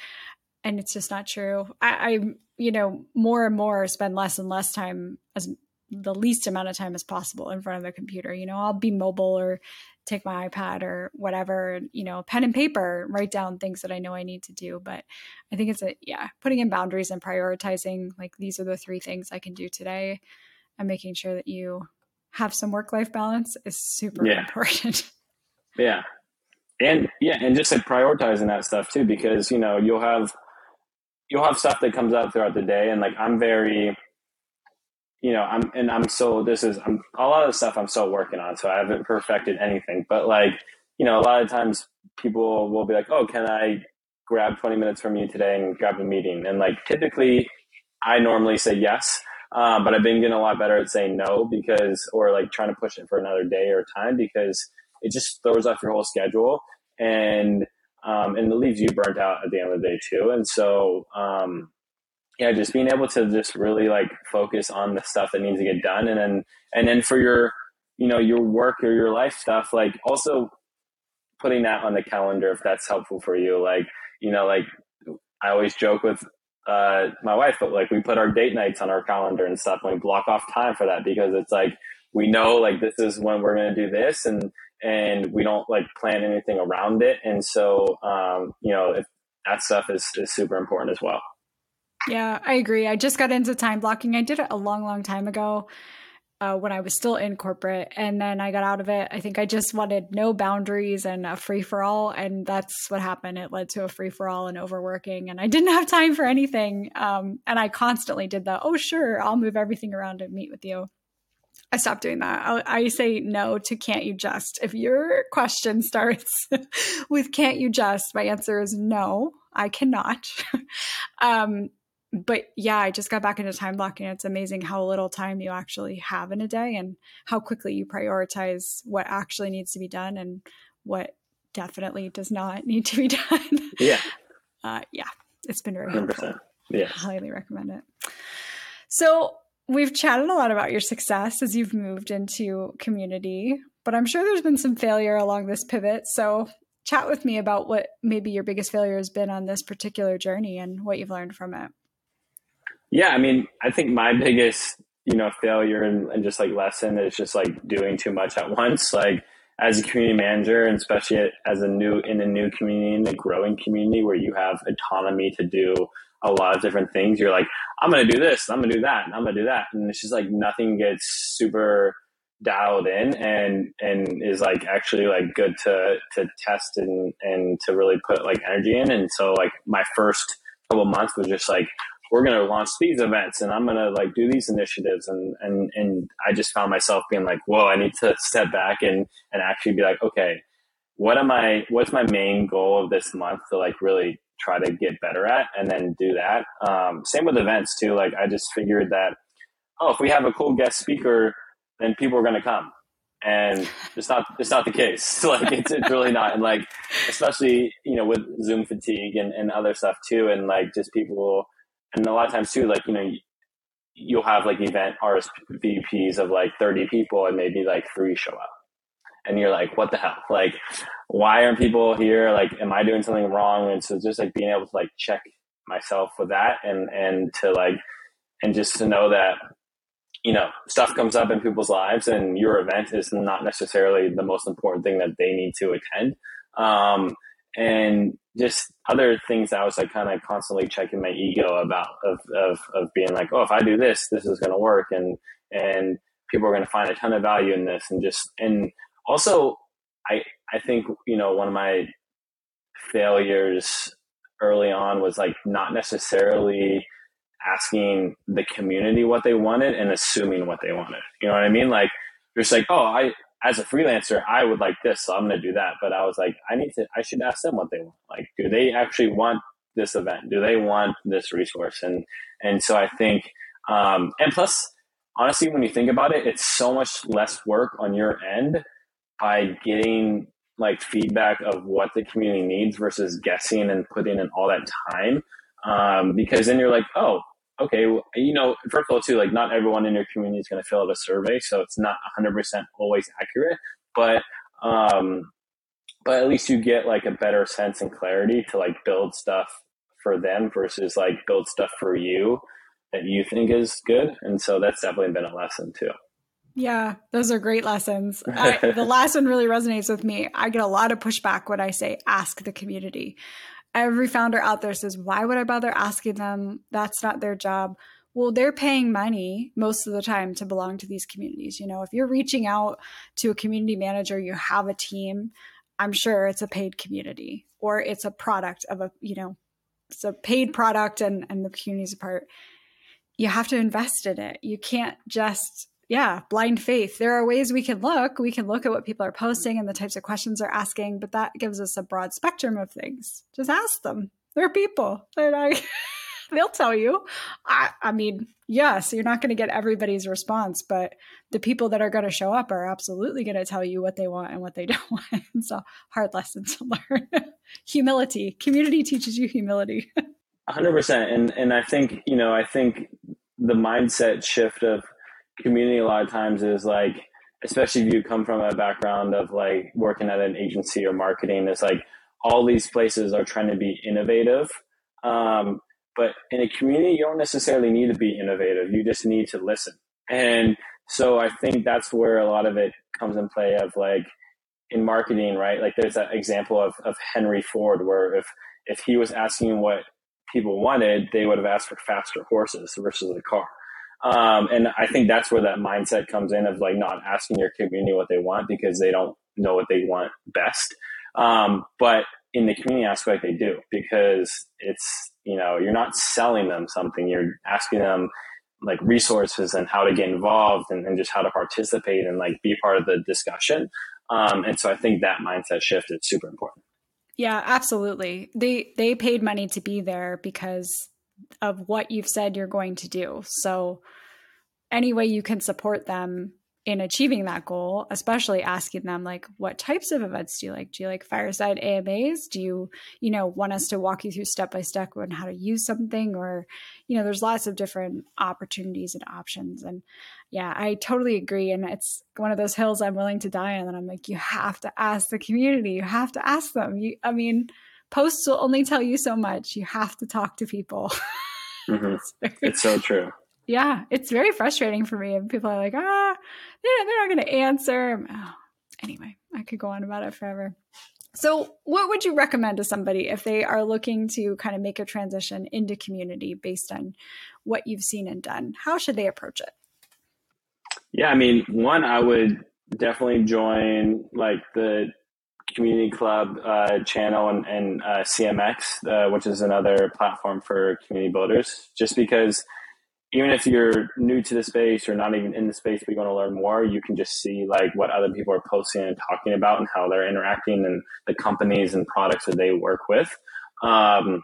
And it's just not true. I, I you know, more and more spend less and less time as the least amount of time as possible in front of the computer. You know, I'll be mobile or take my iPad or whatever, you know, pen and paper, write down things that I know I need to do. But I think it's a, yeah, putting in boundaries and prioritizing like these are the three things I can do today and making sure that you have some work life balance is super yeah. important. Yeah. And yeah, and just like prioritizing that stuff too, because, you know, you'll have, you'll have stuff that comes up throughout the day. And like, I'm very, you know, I'm and I'm so this is I'm a lot of stuff I'm still working on, so I haven't perfected anything. But like, you know, a lot of times people will be like, "Oh, can I grab 20 minutes from you today and grab a meeting?" And like, typically, I normally say yes, um, but I've been getting a lot better at saying no because, or like trying to push it for another day or time because it just throws off your whole schedule and um, and it leaves you burnt out at the end of the day too. And so, um, yeah, just being able to just really like focus on the stuff that needs to get done, and then and then for your you know your work or your life stuff, like also putting that on the calendar if that's helpful for you. Like you know, like I always joke with uh, my wife, but like we put our date nights on our calendar and stuff, and we block off time for that because it's like we know like this is when we're going to do this, and and we don't like plan anything around it, and so um, you know if that stuff is is super important as well. Yeah, I agree. I just got into time blocking. I did it a long, long time ago uh, when I was still in corporate. And then I got out of it. I think I just wanted no boundaries and a free for all. And that's what happened. It led to a free for all and overworking. And I didn't have time for anything. Um, and I constantly did that. Oh, sure, I'll move everything around and meet with you. I stopped doing that. I, I, say no to can't you just. If your question starts with can't you just, my answer is no, I cannot. um, but yeah, I just got back into time blocking. It's amazing how little time you actually have in a day and how quickly you prioritize what actually needs to be done and what definitely does not need to be done. Yeah. Uh, yeah, it's been very helpful. Yeah. highly recommend it. So we've chatted a lot about your success as you've moved into community, but I'm sure there's been some failure along this pivot. So chat with me about what maybe your biggest failure has been on this particular journey and what you've learned from it. Yeah, I mean, I think my biggest, you know, failure and, and just like lesson is just like doing too much at once. Like as a community manager, and especially as a new in a new community, in a growing community where you have autonomy to do a lot of different things, you're like, I'm gonna do this, I'm gonna do that, and I'm gonna do that, and it's just like nothing gets super dialed in and and is like actually like good to to test and and to really put like energy in and so like my first couple months was just like we're going to launch these events and I'm going to like do these initiatives. And, and, and I just found myself being like, whoa, I need to step back and, and actually be like, okay, what am I, what's my main goal of this month to like really try to get better at and then do that. Um, same with events too. Like I just figured that, oh, if we have a cool guest speaker, then people are going to come. And it's not, it's not the case. like it's, it's really not. And like, especially, you know, with Zoom fatigue and, and other stuff too. And like just people, and a lot of times too, like you know, you'll have like event RSVPs of like thirty people, and maybe like three show up, and you're like, what the hell? Like, why aren't people here? Like, am I doing something wrong? And so just like being able to like check myself with that, and and to like, and just to know that you know stuff comes up in people's lives and your event is not necessarily the most important thing that they need to attend um, and just other things I was like kind of constantly checking my ego about of, of, of being like, oh, if I do this, this is going to work. And, and people are going to find a ton of value in this. And just, and also I, I think, you know, one of my failures early on was like not necessarily asking the community what they wanted and assuming what they wanted. You know what I mean? Like, just like, oh, I, as a freelancer, I would like this, so I'm going to do that. But I was like, I need to, I should ask them what they want. Like, do they actually want this event? Do they want this resource? And, and so I think, um, and plus, honestly, when you think about it, it's so much less work on your end by getting like feedback of what the community needs versus guessing and putting in all that time. Um, because then you're like, oh, okay, well, you know, first of all, too, like not everyone in your community is going to fill out a survey, so it's not 100% always accurate, but, um, but at least you get like a better sense and clarity to like build stuff for them versus like build stuff for you that you think is good. And so that's definitely been a lesson too. Yeah, those are great lessons. I, the last one really resonates with me. I get a lot of pushback when I say ask the community. Every founder out there says, Why would I bother asking them? That's not their job. Well, they're paying money most of the time to belong to these communities. You know, if you're reaching out to a community manager, you have a team, I'm sure it's a paid community or it's a product of a, you know, it's a paid product and, and the community's a part. You have to invest in it. You can't just yeah, blind faith. There are ways we can look. We can look at what people are posting and the types of questions they're asking, but that gives us a broad spectrum of things. Just ask them. They're people. They'll tell you. I, I mean, yes, you're not going to get everybody's response, but the people that are going to show up are absolutely going to tell you what they want and what they don't want. It's a hard lesson to learn. humility. Community teaches you humility. 100%. And and I think, you know, I think the mindset shift of community a lot of times is like especially if you come from a background of like working at an agency or marketing it's like all these places are trying to be innovative. Um, but in a community you don't necessarily need to be innovative. You just need to listen. And so i think that's where a lot of it comes in play of like in marketing right? Like there's that example of, of henry ford where if if he was asking what people wanted they would have asked for faster horses versus a car um, and I think that's where that mindset comes in of like not asking your community what they want because they don't know what they want best. Um, but in the community aspect, they do because it's, you know, you're not selling them something, you're asking them like resources and how to get involved and, and just how to participate and like be part of the discussion. Um, and so I think that mindset shift is super important. Yeah, absolutely. They they paid money to be there because of what you've said you're going to do. So, any way you can support them in achieving that goal, especially asking them like what types of events do you like? Do you like fireside AMAs? Do you, you know, want us to walk you through step by step on how to use something or, you know, there's lots of different opportunities and options. And yeah, I totally agree. And it's one of those hills I'm willing to die on. And I'm like, you have to ask the community. You have to ask them. You I mean, posts will only tell you so much. You have to talk to people. Mm-hmm. it's, very, it's, so true. Yeah, it's very frustrating for me. And people are like, ah, they're, they're not going to answer. Oh, anyway, I could go on about it forever. So, what would you recommend to somebody if they are looking to kind of make a transition into community based on what you've seen and done? How should they approach it? Yeah, I mean, one, I would definitely join like the Community Club uh, channel and, and uh, CMX, uh, which is another platform for community builders. Just because even if you're new to the space or not even in the space, but you want to learn more, you can just see like what other people are posting and talking about and how they're interacting and the companies and products that they work with. Um,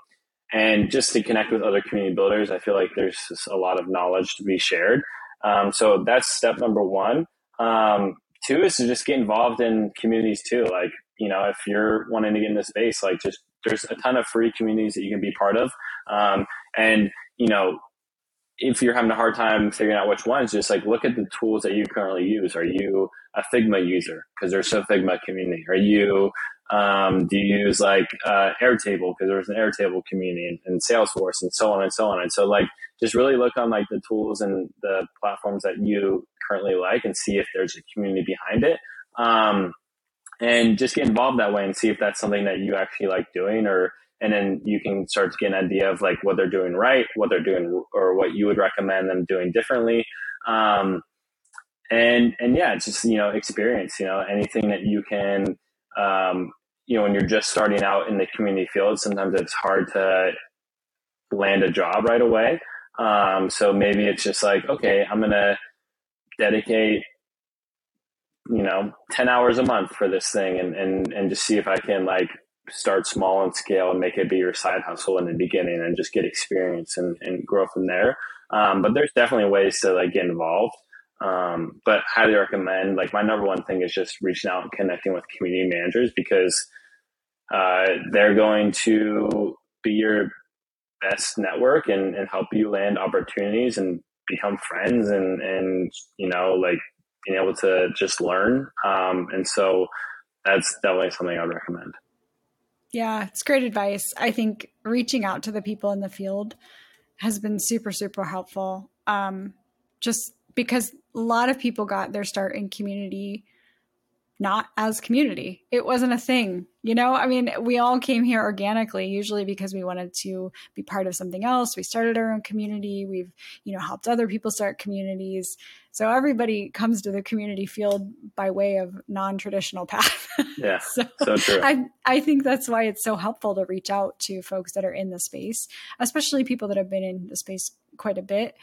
and just to connect with other community builders, I feel like there's a lot of knowledge to be shared. Um, so that's step number one. Um, two is to just get involved in communities too. Like you know, if you're wanting to get into space, like just there's a ton of free communities that you can be part of. Um, and, you know, if you're having a hard time figuring out which ones, just like look at the tools that you currently use. Are you a Figma user? Because there's a Figma community. Are you, um, do you use like uh, Airtable? Because there's an Airtable community and, and Salesforce and so on and so on. And so like just really look on like the tools and the platforms that you currently like and see if there's a community behind it. Um, and just get involved that way and see if that's something that you actually like doing or and then you can start to get an idea of like what they're doing right what they're doing or what you would recommend them doing differently. Um, and and yeah just you know experience you know anything that you can um, you know when you're just starting out in the community field sometimes it's hard to land a job right away. Um, so maybe it's just like okay i'm gonna dedicate you know, 10 hours a month for this thing and, and, and just see if I can like start small and scale and make it be your side hustle in the beginning and just get experience and, and grow from there. Um, but there's definitely ways to like get involved. Um, but highly recommend, like my number one thing is just reaching out and connecting with community managers because, uh, they're going to be your best network and, and help you land opportunities and become friends and, and, you know, like being able to just learn. Um, and so that's definitely something I'd recommend. Yeah, it's great advice. I think reaching out to the people in the field has been super, super helpful. Um, just because a lot of people got their start in community not as community. It wasn't a thing. You know, I mean, we all came here organically, usually because we wanted to be part of something else. We started our own community. We've, you know, helped other people start communities. So everybody comes to the community field by way of non-traditional path. Yeah. so, so true. I I think that's why it's so helpful to reach out to folks that are in the space, especially people that have been in the space quite a bit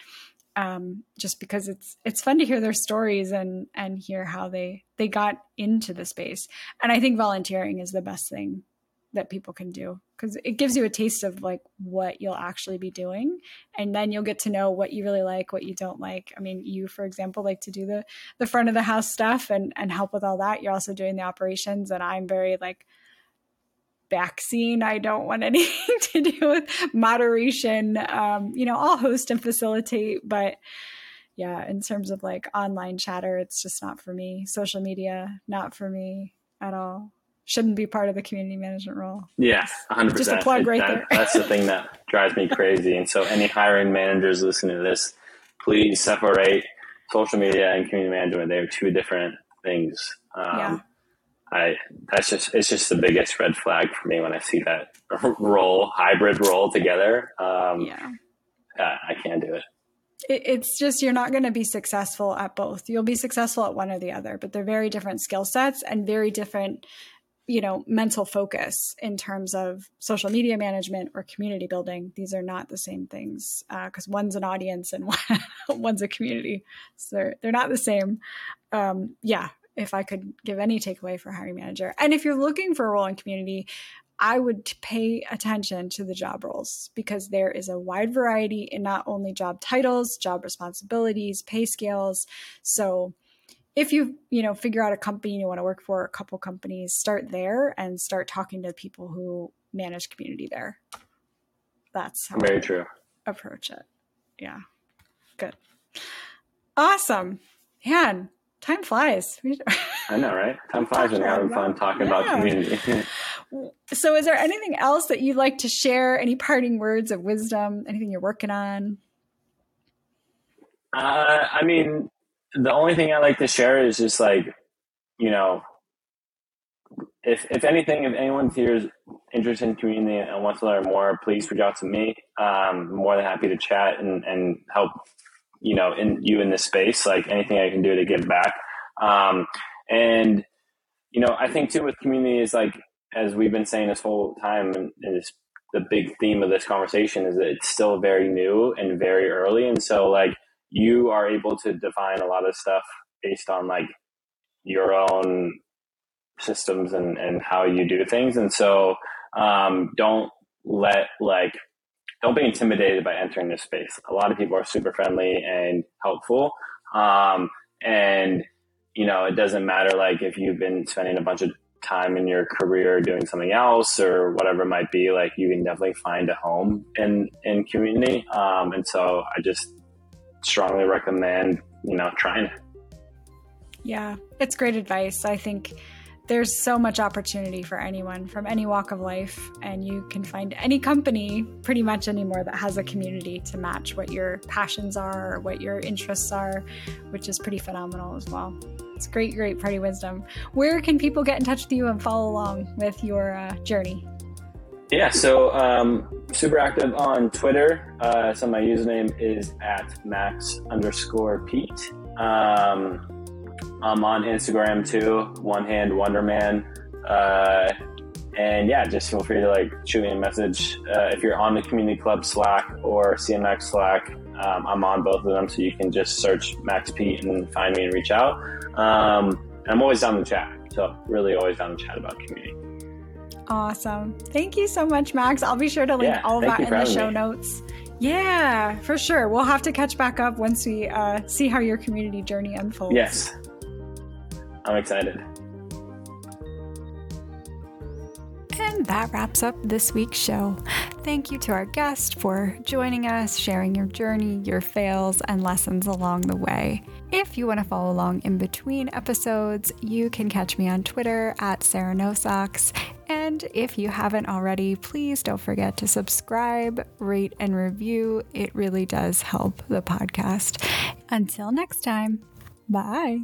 um, just because it's it's fun to hear their stories and and hear how they they got into the space. And I think volunteering is the best thing that people can do because it gives you a taste of like what you'll actually be doing. And then you'll get to know what you really like what you don't like. I mean you for example like to do the the front of the house stuff and and help with all that. You're also doing the operations and i'm very like vaccine. I don't want anything to do with moderation. Um, you know, I'll host and facilitate, but yeah, in terms of like online chatter, it's just not for me. Social media, not for me at all. Shouldn't be part of the community management role. Yeah, 100%. Just a plug right that, there. that's the thing that drives me crazy. And so, any hiring managers listening to this, please separate social media and community management. They're two different things. Um, yeah. I that's just it's just the biggest red flag for me when I see that role hybrid role together. Um, yeah, I can't do it. it. It's just you're not going to be successful at both. You'll be successful at one or the other, but they're very different skill sets and very different, you know, mental focus in terms of social media management or community building. These are not the same things because uh, one's an audience and one's a community, so they're they're not the same. Um, yeah, if I could give any takeaway for hiring manager. And if you're looking for a role in community, I would pay attention to the job roles because there is a wide variety in not only job titles, job responsibilities, pay scales. So if you, you know, figure out a company you want to work for, a couple companies, start there and start talking to people who manage community there. That's how very true. Approach it. Yeah. Good. Awesome. Man, time flies. I know, right? Time flies when you're having fun talking yeah. about community. so, is there anything else that you'd like to share? Any parting words of wisdom? Anything you're working on? Uh, I mean, the only thing I like to share is just like, you know, if if anything, if anyone here is interested in community and wants to learn more, please reach out to me. Um, I'm more than happy to chat and, and help you know, in you in this space, like anything I can do to give back. Um, and, you know, I think too with community is like, as we've been saying this whole time, and, and it's the big theme of this conversation is that it's still very new and very early. And so like you are able to define a lot of stuff based on like your own systems and, and how you do things. And so, um, don't let like don't be intimidated by entering this space. A lot of people are super friendly and helpful. Um, and, you know, it doesn't matter like if you've been spending a bunch of time in your career doing something else or whatever it might be, like you can definitely find a home in, in community. Um, and so I just strongly recommend, you know, trying it. Yeah, it's great advice. I think there's so much opportunity for anyone from any walk of life, and you can find any company pretty much anymore that has a community to match what your passions are or what your interests are, which is pretty phenomenal as well. It's great, great party wisdom. Where can people get in touch with you and follow along with your uh, journey? Yeah, so um, super active on Twitter. Uh, so my username is at max underscore Pete. Um, I'm on Instagram too, One Hand Wonder Man. Uh, and yeah, just feel free to like shoot me a message uh, if you're on the community club Slack or CMX Slack. Um, I'm on both of them, so you can just search Max Pete and find me and reach out. Um, I'm always down to chat, so really always down to chat about community. Awesome. Thank you so much, Max. I'll be sure to link yeah, all of that in the show me. notes. Yeah, for sure. We'll have to catch back up once we uh, see how your community journey unfolds. Yes, I'm excited. And that wraps up this week's show. Thank you to our guest for joining us, sharing your journey, your fails, and lessons along the way. If you want to follow along in between episodes, you can catch me on Twitter at Sarah No Socks. And if you haven't already, please don't forget to subscribe, rate, and review. It really does help the podcast. Until next time, bye.